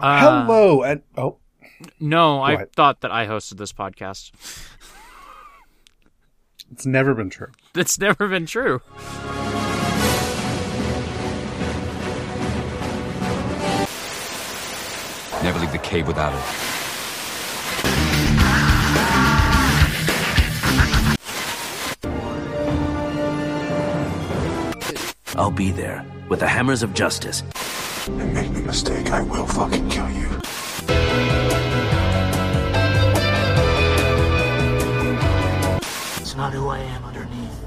Uh, Hello, and oh, No, I ahead. thought that I hosted this podcast. it's never been true. It's never been true. Never leave the cave without it. I'll be there with the hammers of justice. And make no mistake, I will fucking kill you. It's not who I am underneath,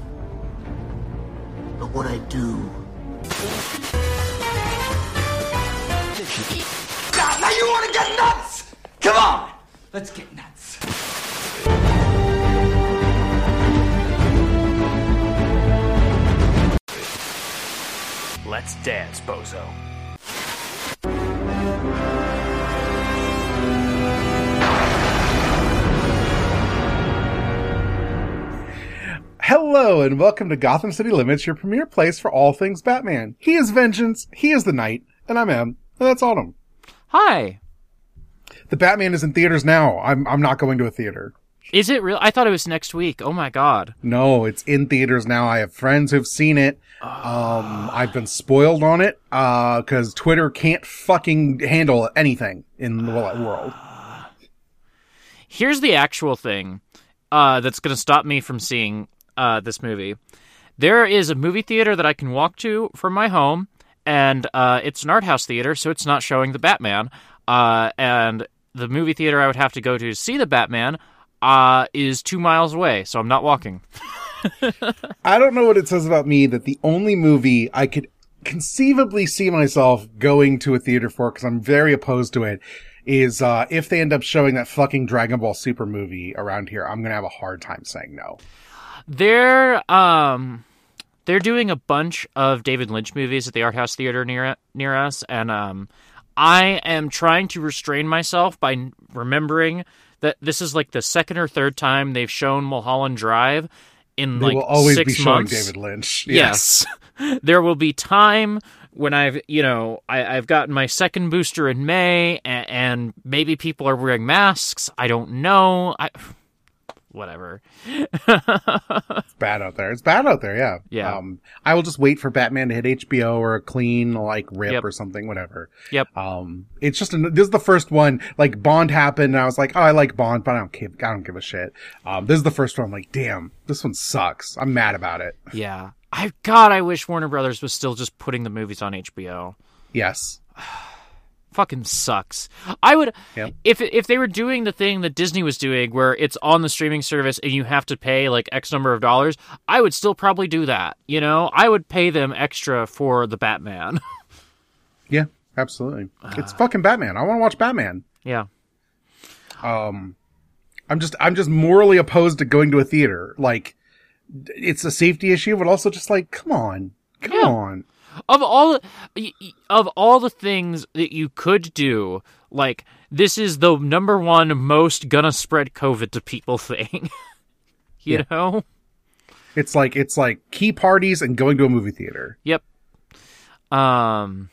but what I do. Now you want to get nuts? Come on, let's get nuts. Let's dance, bozo. Hello, and welcome to Gotham City Limits, your premier place for all things Batman. He is Vengeance, he is the Knight, and I'm Em, and that's Autumn. Hi. The Batman is in theaters now. I'm I'm not going to a theater. Is it real? I thought it was next week. Oh my god. No, it's in theaters now. I have friends who've seen it. Um, I've been spoiled on it, uh, cause Twitter can't fucking handle anything in the world. Here's the actual thing uh, that's going to stop me from seeing uh, this movie. There is a movie theater that I can walk to from my home, and uh, it's an art house theater, so it's not showing the Batman. Uh, and the movie theater I would have to go to to see the Batman uh, is two miles away, so I'm not walking. I don't know what it says about me that the only movie I could conceivably see myself going to a theater for, because I'm very opposed to it, is uh, if they end up showing that fucking Dragon Ball Super movie around here, I'm gonna have a hard time saying no. They're um they're doing a bunch of David Lynch movies at the Art House Theater near near us, and um I am trying to restrain myself by remembering that this is like the second or third time they've shown Mulholland Drive in They like will always six be showing months. David Lynch. Yes. there will be time when I've, you know, I, I've gotten my second booster in May, and, and maybe people are wearing masks. I don't know. I, whatever. It's bad out there. It's bad out there. Yeah. Yeah. Um, I will just wait for Batman to hit HBO or a clean like rip Yep. or something, whatever. Yep. Um, it's just an, this is the first one. Like Bond happened, and I was like, oh, I like Bond, but I don't give, I don't give a shit. Um, this is the first one. I'm like, damn, this one sucks. I'm mad about it. Yeah. I God, I wish Warner Brothers was still just putting the movies on HBO. Yes. Fucking sucks. I would Yep. if if they were doing the thing that Disney was doing where it's on the streaming service and you have to pay like X number of dollars, I would still probably do that. You know, I would pay them extra for the Batman. Yeah. Absolutely. it's fucking Batman. I want to watch Batman. yeah. Um I'm just I'm just morally opposed to going to a theater. Like it's a safety issue, but also just like, come on. Come Yeah. on. Of all of all the things that you could do, like this is the number one most gonna spread COVID to people thing. you Yeah. know? It's like it's like key parties and going to a movie theater. Yep. Um.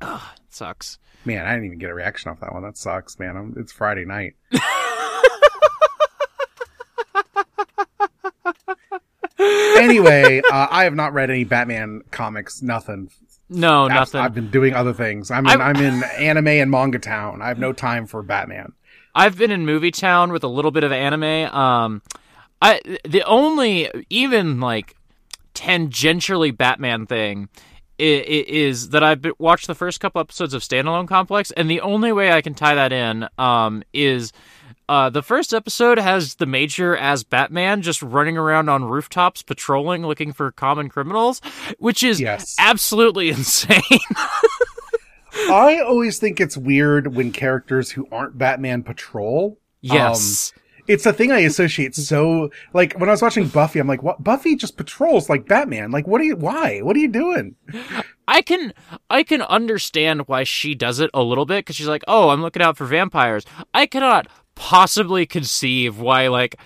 ugh, it sucks. Man, I didn't even get a reaction off that one. That sucks, man. I'm, it's Friday night. anyway, uh, I have not read any Batman comics. Nothing. No, I've- nothing. I've been doing other things. I'm in, I'm- I'm in anime and manga town. I have no time for Batman. I've been in Movie Town with a little bit of anime. Um, I the only even like tangentially Batman thing is that I've watched the first couple episodes of Standalone Complex, and the only way I can tie that in um, is. Uh, the first episode has the Major as Batman just running around on rooftops patrolling looking for common criminals, which is Yes. absolutely insane. I always think it's weird when characters who aren't Batman patrol. yes. Um, it's a thing I associate so like when I was watching Buffy, I'm like, what? Buffy just patrols like Batman. Like, what are you? Why? What are you doing? I can I can understand why she does it a little bit because she's like, oh, I'm looking out for vampires. I cannot possibly conceive why like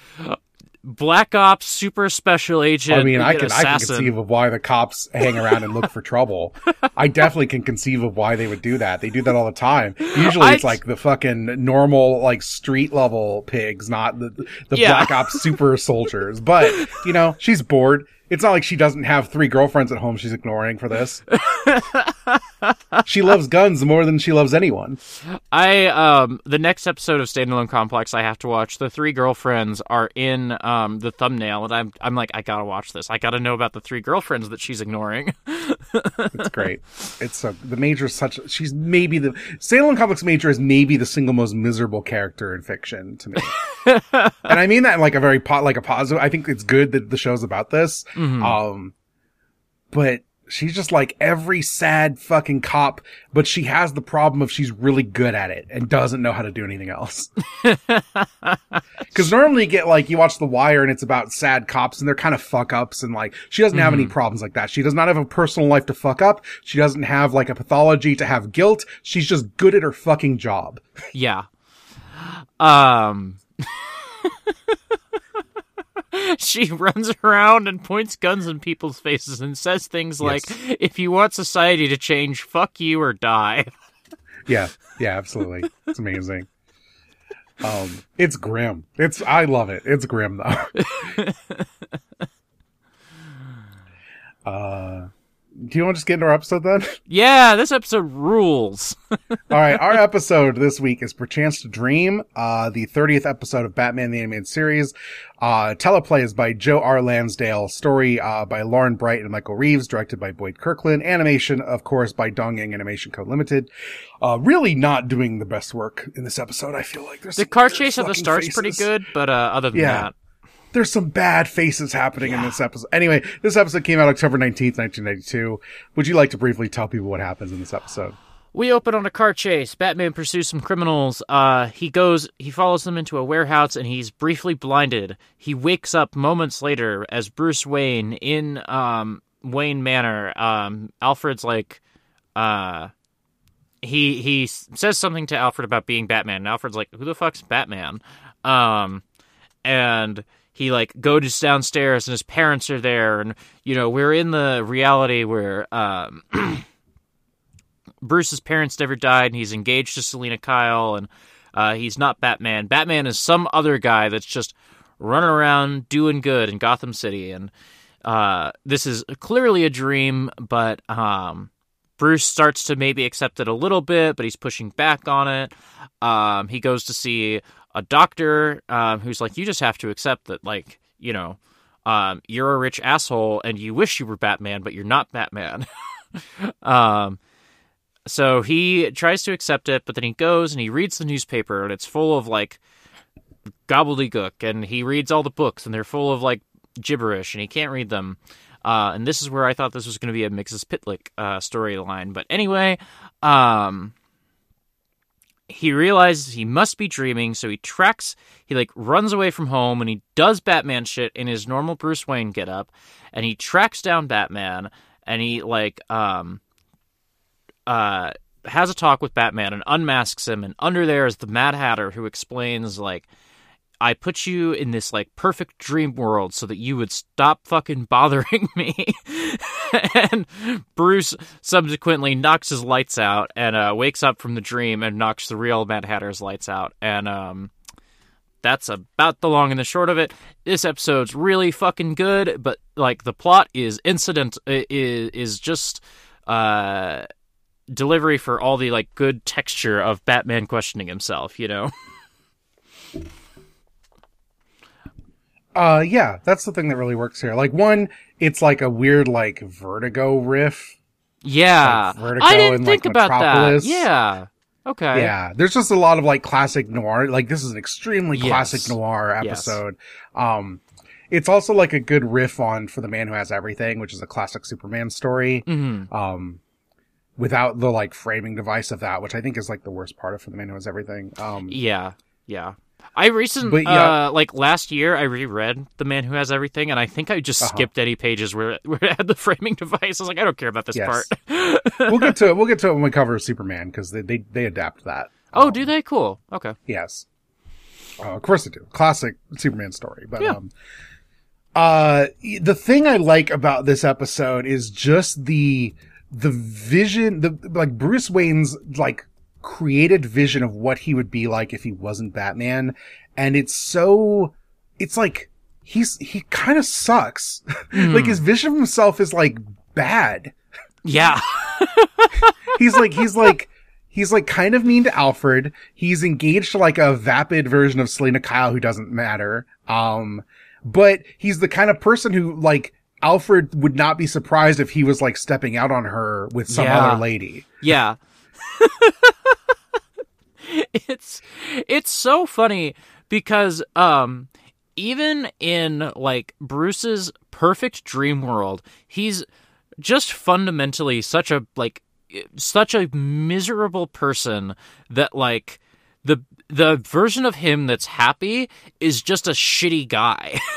Black Ops super special agent. I mean, I can I can conceive of why the cops hang around and look for trouble. I definitely can conceive of why they would do that. They do that all the time. Usually, it's like the fucking normal, like street level pigs, not the the Yeah. Black Ops super soldiers. But you know, she's bored. It's not like she doesn't have three girlfriends at home she's ignoring for this. she loves guns more than she loves anyone. I um the next episode of Standalone Complex I have to watch. The three girlfriends are in um the thumbnail, and I'm I'm like I gotta watch this. I gotta know about the three girlfriends that she's ignoring. It's great. It's so the major is such. She's maybe the Standalone Complex Major is maybe the single most miserable character in fiction to me, and I mean that in like a very po- like a positive. I think it's good that the show's about this. Um, but she's just like every sad fucking cop, but she has the problem of she's really good at it and doesn't know how to do anything else. Because normally you get like you watch The Wire and it's about sad cops and they're kind of fuck ups and like she doesn't have any problems like that. She does not have a personal life to fuck up. She doesn't have like a pathology to have guilt. She's just good at her fucking job. yeah. Um. she runs around and points guns in people's faces and says things like, "If you want society to change, fuck you or die." Yeah, yeah, absolutely. It's amazing. Um, it's grim. It's I love it. It's grim though. uh, do you want to just get into our episode then? Yeah, this episode rules. All right, our episode this week is Perchance to Dream, uh, the 30th episode of Batman the Animated Series. Uh, teleplay is by Joe R. Lansdale, story, uh, by Lauren Bright and Michael Reeves, directed by Boyd Kirkland, animation, of course, by Dong Yang Animation Co. Limited. Uh, really not doing the best work in this episode, I feel like. There's The car chase at the start's pretty good, but uh, other than Yeah. that, There's some bad faces happening in this episode. Anyway, this episode came out October 19th, 1992. Would you like to briefly tell people what happens in this episode? We open on a car chase. Batman pursues some criminals. Uh, he goes, he follows them into a warehouse, and he's briefly blinded. He wakes up moments later as Bruce Wayne in um, Wayne Manor. Um, Alfred's like, uh, he he says something to Alfred about being Batman. And Alfred's like, "Who the fuck's Batman?" Um, and he like goes downstairs, and his parents are there, and you know we're in the reality where um. Bruce's parents never died, and he's engaged to Selina Kyle, and uh, he's not Batman. Batman is some other guy that's just running around doing good in Gotham City, and uh, this is clearly a dream. But um, Bruce starts to maybe accept it a little bit, but he's pushing back on it. Um, he goes to see a doctor um, who's like, "You just have to accept that, like, you know." Um, you're a rich asshole and you wish you were Batman, but you're not Batman. um, so he tries to accept it, but then he goes and he reads the newspaper, and it's full of like gobbledygook, and he reads all the books, and they're full of like gibberish, and he can't read them. Uh, and this is where I thought this was going to be a Mxyzptlk uh, storyline, but anyway, um, he realizes he must be dreaming, so he tracks. He like runs away from home, and he does Batman shit in his normal Bruce Wayne getup, and he tracks down Batman, and he like um uh, has a talk with Batman and unmasks him, and under there is the Mad Hatter who explains like, "I put you in this like perfect dream world so that you would stop fucking bothering me." and Bruce subsequently knocks his lights out and uh, wakes up from the dream and knocks the real Mad Hatter's lights out, and um. That's about the long and the short of it. This episode's really fucking good, but like the plot is incident is is just uh delivery for all the like good texture of Batman questioning himself, you know. Uh, yeah, that's the thing that really works here. Like one, it's like a weird like Vertigo riff. Yeah. Like Vertigo I didn't and, think like, about that. Yeah. Okay. Yeah, there's just a lot of like classic noir. Like this is an extremely Yes. classic noir Yes. episode. Um, it's also like a good riff on for the man who has everything, which is a classic Superman story. Mhm. Um, without the like framing device of that, which I think is like the worst part of for the man who has everything. Um, Yeah. Yeah. I recent But, yeah. uh like last year I reread The Man Who Has Everything and I think I just Uh-huh. skipped any pages where where it had the framing device. I was like, I don't care about this Yes. part. we'll get to it. We'll get to it when we cover Superman because they, they they adapt that. oh, Um, do they? Cool. Okay. Yes. Oh, of course I do. Classic Superman story. But Yeah. um uh the thing I like about this episode is just the the vision the like Bruce Wayne's like created vision of what he would be like if he wasn't Batman and it's so it's like he's he kind of sucks. like his vision of himself is like bad. Yeah. he's like he's like he's like kind of mean to Alfred. He's engaged to like a vapid version of Selina Kyle who doesn't matter. Um, but he's the kind of person who like Alfred would not be surprised if he was like stepping out on her with some Yeah. other lady. Yeah. it's it's so funny because um even in like Bruce's perfect dream world, he's just fundamentally such a like such a miserable person that like the the version of him that's happy is just a shitty guy.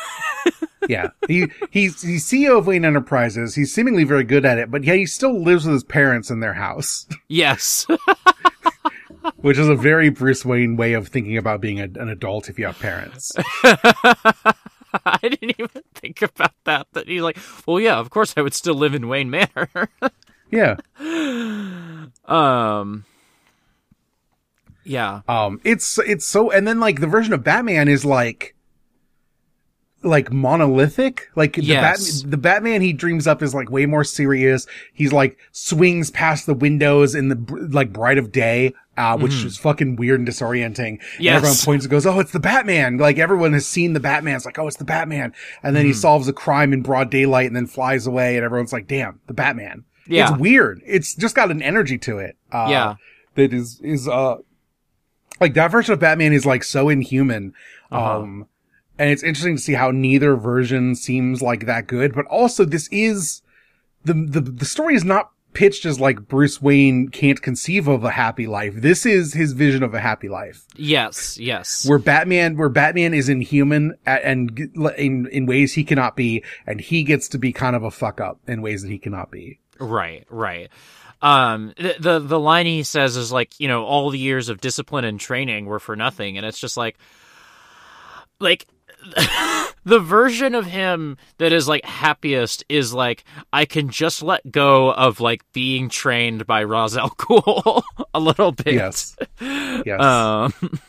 Yeah. He, he's, he's CEO of Wayne Enterprises. He's seemingly very good at it, but yeah, he still lives with his parents in their house, yes. Which is a very Bruce Wayne way of thinking about being a, an adult if you have parents. I didn't even think about that. That he's like, well, yeah, of course I would still live in Wayne Manor. Yeah. um, yeah, Um, it's, it's so, and then like the version of Batman is like, like monolithic. Like the Yes. Bat, the Batman he dreams up is like way more serious. He's like swings past the windows in the br- like bright of day, uh, which is fucking weird and disorienting. And Mm-hmm. Everyone points and goes, "Oh, it's the Batman!" Like everyone has seen the Batman. It's like, "Oh, it's the Batman!" And then he Mm-hmm. solves a crime in broad daylight and then flies away, and everyone's like, "Damn, the Batman!" Yeah. It's weird. It's just got an energy to it. Uh, Yeah. That is is uh like that version of Batman is like so inhuman. Uh-huh. Um, and it's interesting to see how neither version seems like that good, but also this is the, the, the story is not pitched as like Bruce Wayne can't conceive of a happy life. This is his vision of a happy life yes, yes, where Batman, where Batman is inhuman and in, in ways he cannot be, and he gets to be kind of a fuck up in ways that he cannot be. right, right. Um, the, the the line he says is like, you know, all the years of discipline and training were for nothing, and it's just like, like. the version of him that is like happiest is like I can just let go of like being trained by Ra's al Ghul a little bit. Yes. Yes. Um,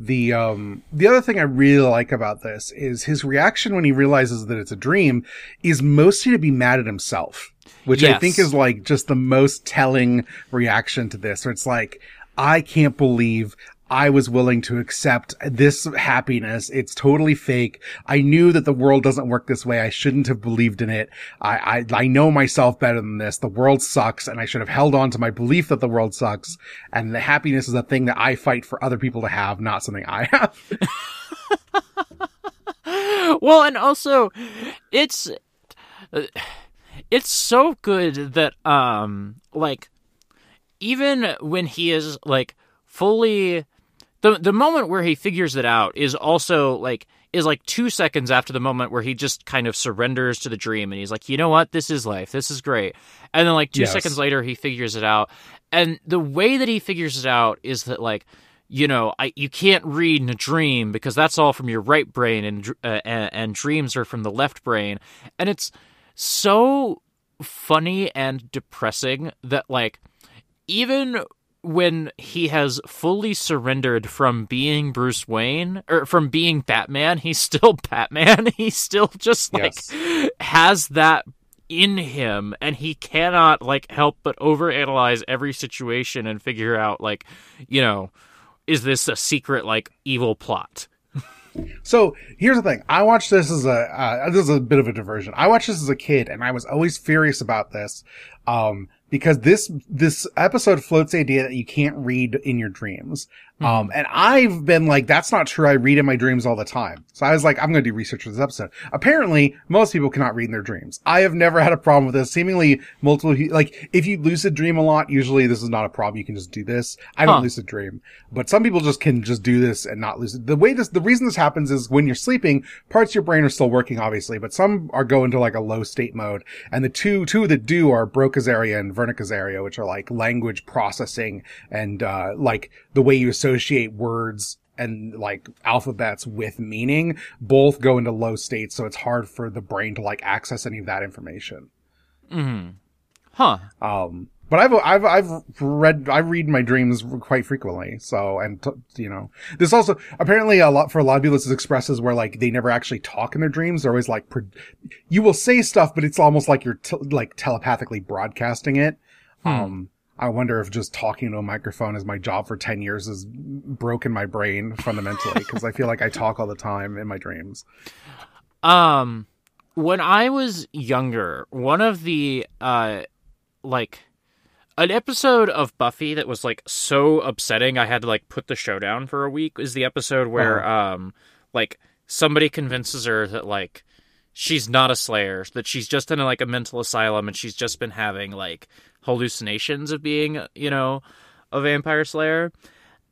The um the other thing I really like about this is his reaction when he realizes that it's a dream is mostly to be mad at himself, which I think is like just the most telling reaction to this. Where it's like, I can't believe I was willing to accept this happiness. It's totally fake. I knew that the world doesn't work this way. I shouldn't have believed in it. I, I, I know myself better than this. The world sucks and I should have held on to my belief that the world sucks. And the happiness is a thing that I fight for other people to have, not something I have. well, and also, it's it's so good that um, like even when he is like fully the the moment where he figures it out is also like is like two seconds after the moment where he just kind of surrenders to the dream and he's like, you know what, this is life, this is great, and then like two Yes. seconds later he figures it out, and the way that he figures it out is that like you know, I you can't read in a dream because that's all from your right brain, and uh, and, and dreams are from the left brain, and it's so funny and depressing that like even when he has fully surrendered from being Bruce Wayne or from being Batman, he's still Batman. He's still just like Yes. has that in him and he cannot like help but overanalyze every situation and figure out like, you know, is this a secret like evil plot? So here's the thing. I watched this as a, uh, this is a bit of a diversion. I watched this as a kid and I was always furious about this. Um, because this, this episode floats the idea that you can't read in your dreams. Um, and I've been like, that's not true. I read in my dreams all the time. So I was like, I'm going to do research for this episode. Apparently, most people cannot read in their dreams. I have never had a problem with this. Seemingly multiple, like, if you lucid dream a lot, usually this is not a problem. You can just do this. I don't Huh. lucid dream, but some people just can just do this and not lucid. The way this, the reason this happens is when you're sleeping, parts of your brain are still working, obviously, but some are go into like a low state mode. And the two, two that do are Broca's area and Wernicke's area, which are like language processing and, uh, like the way you associate words and like alphabets with meaning both go into low states, so it's hard for the brain to like access any of that information. hmm Huh. Um, but I've I've I've read I read my dreams quite frequently. So and t- you know this also apparently a lot for a lot of people this is expresses where like they never actually talk in their dreams. They're always like pro- you will say stuff, but it's almost like you're t- like telepathically broadcasting it. Um, I wonder if just talking to a microphone as my job for ten years has broken my brain fundamentally because I feel like I talk all the time in my dreams. Um, when I was younger, one of the uh, like an episode of Buffy that was like so upsetting I had to like put the show down for a week is the episode where um like somebody convinces her that like she's not a slayer that she's just in like a mental asylum and she's just been having like hallucinations of being you know a vampire slayer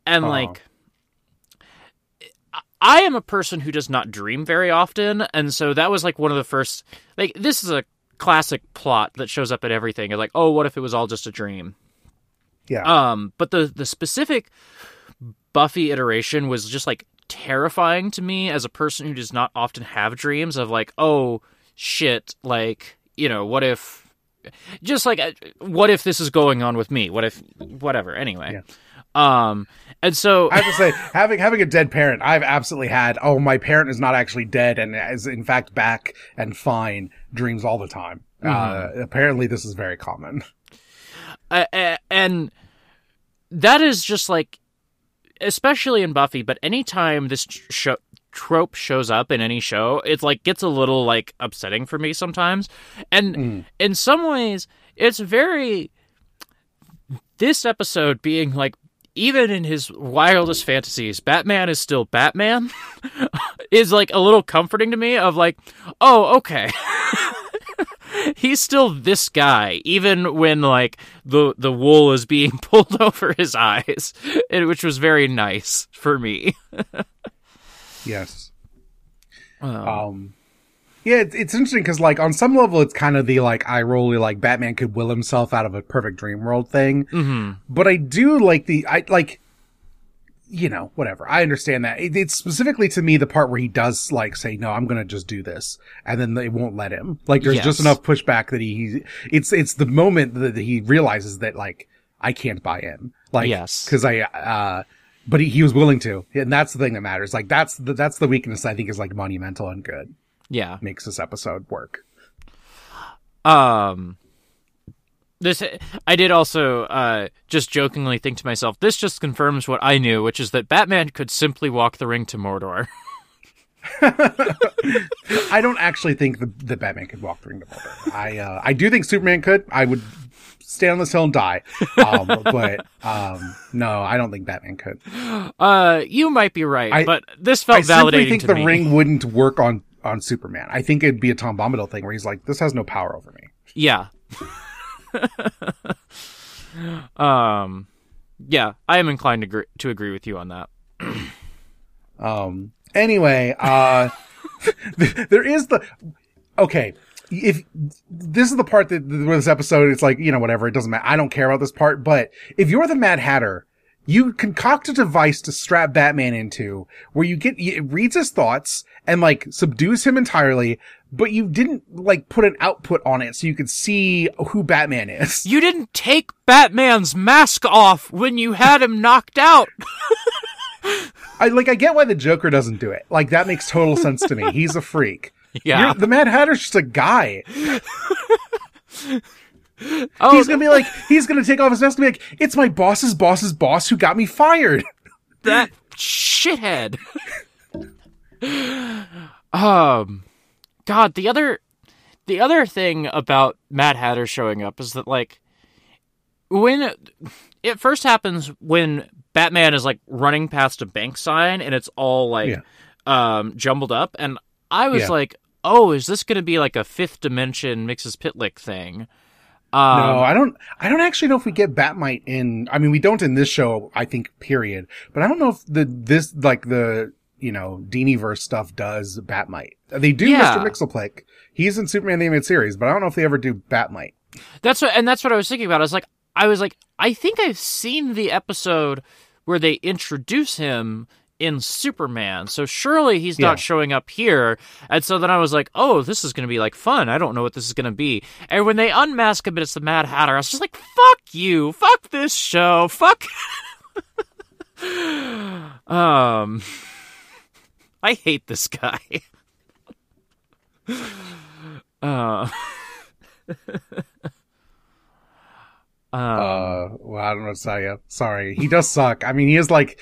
and like I am a person who does not dream very often, and so that was like one of the first. Like this is a classic plot that shows up at everything. It's like, oh, what if it was all just a dream? Yeah. Um, but the the specific Buffy iteration was just like terrifying to me as a person who does not often have dreams. Of like, oh shit, like you know, what if? Just like, uh, what if this is going on with me? What if, whatever. Anyway, um, and so I have to say, having having a dead parent, I've absolutely had. Oh, my parent is not actually dead and is in fact back and fine. Dreams all the time. Uh, apparently, this is very common. uh, uh, and that is just like especially in buffy but anytime this show trope shows up in any show it like gets a little like upsetting for me sometimes. And hmm. in some ways it's very this episode being like even in his wildest fantasies batman is still batman is like a little comforting to me of like oh okay. He's still this guy, even when like the the wool is being pulled over his eyes, which was very nice for me. Yes. Um, yeah, it's, it's interesting because, like, on some level, it's kind of the like eye rolly, like Batman could will himself out of a perfect dream world thing. Mm-hmm. But I do like the I like, you know, whatever. I understand that. It, it's specifically to me the part where he does like say, "No, I'm gonna just do this," and then they won't let him. Like, there's just enough pushback that he. It's it's the moment that he realizes that like I can't buy in. Like, Yes. because I. uh but he, he was willing to, and that's the thing that matters. Like that's the that's the weakness I think is like monumental and good Yeah. makes this episode work. Um. This I did also uh, just jokingly think to myself. This just confirms what I knew, which is that Batman could simply walk the ring to Mordor. I don't actually think the, the Batman could walk the ring to Mordor. I uh, I do think Superman could. I would stand on this hill and die. Um, but um, no, I don't think Batman could. Uh, you might be right, I- but this felt validating. I simply think the me. ring wouldn't work on on Superman. I think it'd be a Tom Bombadil thing where he's like, "This has no power over me." Yeah. um. Yeah, I am inclined to agree, to agree with you on that. Um. Anyway, uh, there is the okay. If this is the part that with this episode, it's like you know whatever. It doesn't matter. I don't care about this part. But if you're the Mad Hatter, you concoct a device to strap Batman into where you get it reads his thoughts and like subdues him entirely. But you didn't like put an output on it so you could see who Batman is. You didn't take Batman's mask off when you had him knocked out. I like I get why the Joker doesn't do it. Like that makes total sense to me. He's a freak. Yeah. You're- the Mad Hatter's just a guy. Oh, He's gonna be like, he's gonna take off his mask and be like, it's my boss's boss's boss who got me fired. that shithead. um, God, the other, the other thing about Mad Hatter showing up is that like when it first happens when Batman is like running past a bank sign and it's all like Yeah. um jumbled up, and I was Yeah. like, oh, is this going to be like a fifth dimension Mxyzptlk thing? Um, no, I don't, I don't actually know if we get Bat-Mite in, I mean, we don't in this show, I think, period. But I don't know if the, this, like the, you know, Deaniverse stuff does Bat-Mite. They do Yeah. Mr. Mxyzptlk. He's in Superman the Animated Series, but I don't know if they ever do Batmite. That's what, and that's what I was thinking about. I was like, I was like, I think I've seen the episode where they introduce him in Superman. So surely he's Yeah. not showing up here. And so then I was like, oh, this is going to be like fun. I don't know what this is going to be. And when they unmask him and it's the Mad Hatter, I was just like, fuck you. Fuck this show. Fuck. um, I hate this guy. uh, Uh, well, I don't know what to tell you. Sorry. He does suck. I mean, he is like,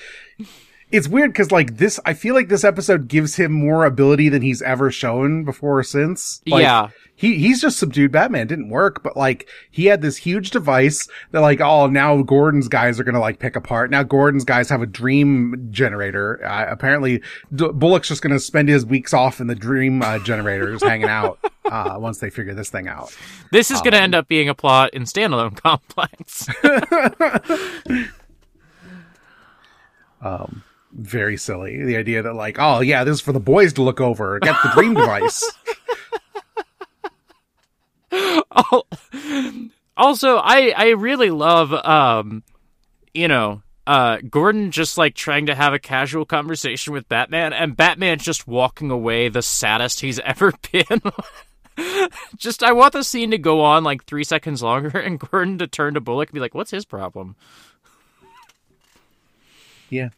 it's weird because like this, I feel like this episode gives him more ability than he's ever shown before or since. Like, Yeah. He, he's just subdued Batman. Didn't work, but like, he had this huge device that like, oh, now Gordon's guys are gonna like pick apart. Now Gordon's guys have a dream generator. Uh, apparently D- Bullock's just gonna spend his weeks off in the dream uh, generators hanging out, uh, once they figure this thing out. this is going to Um, end up being a plot in Standalone Complex. very silly. The idea that like, oh yeah, this is for the boys to look over. Get the dream device. Al- also, I I really love um, you know, uh, Gordon just like trying to have a casual conversation with Batman, and Batman just walking away the saddest he's ever been. just I want the scene to go on like three seconds longer, and Gordon to turn to Bullock and be like, "What's his problem?" Yeah.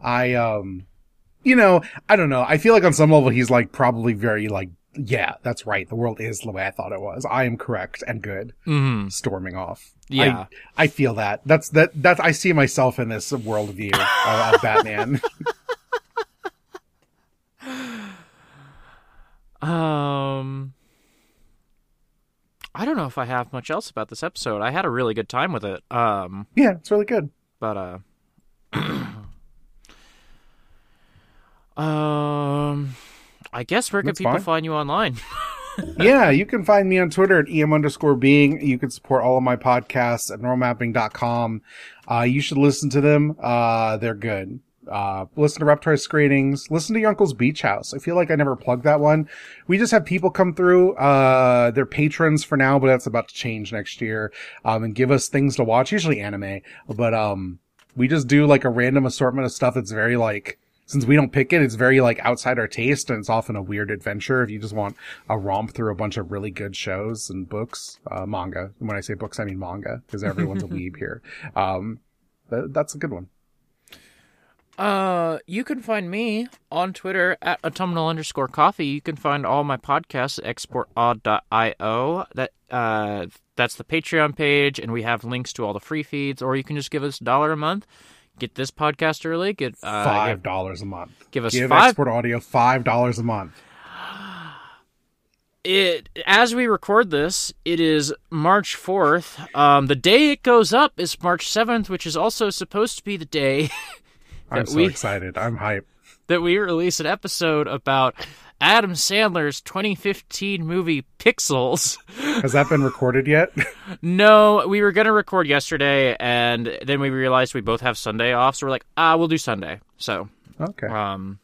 I um you know, I don't know. I feel like on some level he's like probably very like yeah, that's right. The world is the way I thought it was. I am correct and good. Mm-hmm. Storming off. Yeah. I, I feel that. That's that that's I see myself in this worldview of, of Batman. Um, I don't know if I have much else about this episode. I had a really good time with it. Um, yeah, it's really good. but uh um i guess where can That's people fine. find you online yeah, you can find me on Twitter at em underscore being. You can support all of my podcasts at abnormalmapping.com. Uh, you should listen to them. Uh, they're good. Uh, listen to Reptile Screenings. Listen to Your Uncle's Beach House. I feel like I never plugged that one. We just have people come through. Uh, they're patrons for now, but that's about to change next year. Um, and give us things to watch, usually anime. But, um, we just do like a random assortment of stuff that's very like, since we don't pick it, it's very like outside our taste and it's often a weird adventure if you just want a romp through a bunch of really good shows and books, uh, manga. And when I say books, I mean manga because everyone's a weeb here. Um, that, that's a good one. uh you can find me on twitter at autumnal underscore coffee you can find all my podcasts at exportodd.io that uh that's the patreon page and we have links to all the free feeds or you can just give us a dollar a month get this podcast early get uh Five dollars a month. give us Give five Export Audio five dollars a month. it as we record this it is march 4th um, the day it goes up is march 7th which is also supposed to be the day I'm so we- excited. I'm hyped. that we release an episode about adam sandler's 2015 movie pixels Has that been recorded yet? no we were going to record yesterday and then we realized we both have sunday off so we're like ah we'll do sunday so okay. um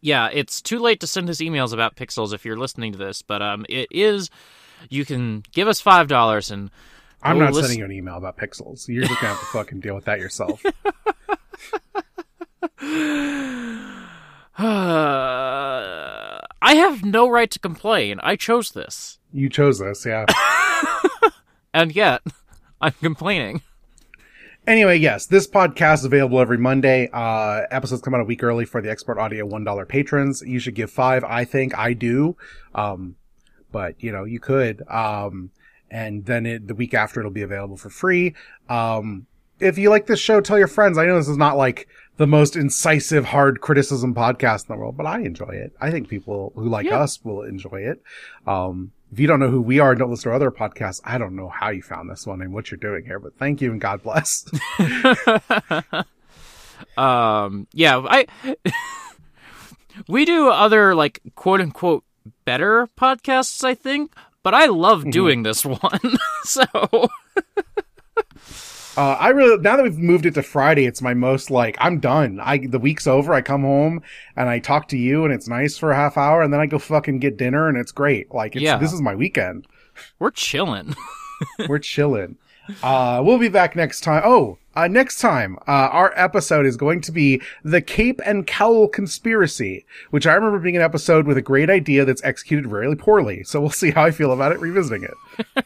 yeah it's too late to send us emails about pixels if you're listening to this but um it is you can give us five dollars and I'm not listen- sending you an email about pixels. You're just gonna have to fucking deal with that yourself. Uh, I have no right to complain. I chose this, you chose this, yeah. and yet I'm complaining. Anyway, yes, this podcast is available every Monday. Uh, episodes come out a week early for the Export Audio $1 patrons. You should give five. I think I do. Um, but you know, you could. Um, and then it, the week after it'll be available for free. Um, if you like this show, tell your friends. I know this is not like the most incisive, hard criticism podcast in the world, but I enjoy it. I think people who like Yeah. us will enjoy it. Um, if you don't know who we are and don't listen to our other podcasts, I don't know how you found this one and what you're doing here, but thank you and God bless. Um, yeah, I we do other like quote unquote better podcasts, I think, but I love doing this one. so uh, I really now that we've moved it to Friday, it's my most like I'm done. I the week's over. I come home and I talk to you, and it's nice for a half hour, and then I go fucking get dinner, and it's great. Like it's, yeah. this is my weekend. We're chilling. We're chilling. Uh, we'll be back next time. Oh, uh, next time, uh, our episode is going to be the Cape and Cowl Conspiracy, which I remember being an episode with a great idea that's executed really poorly. So we'll see how I feel about it revisiting it.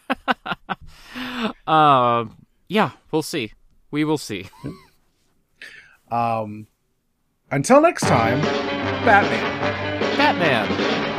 Um yeah, we'll see. We will see. um, until next time, Batman. Batman.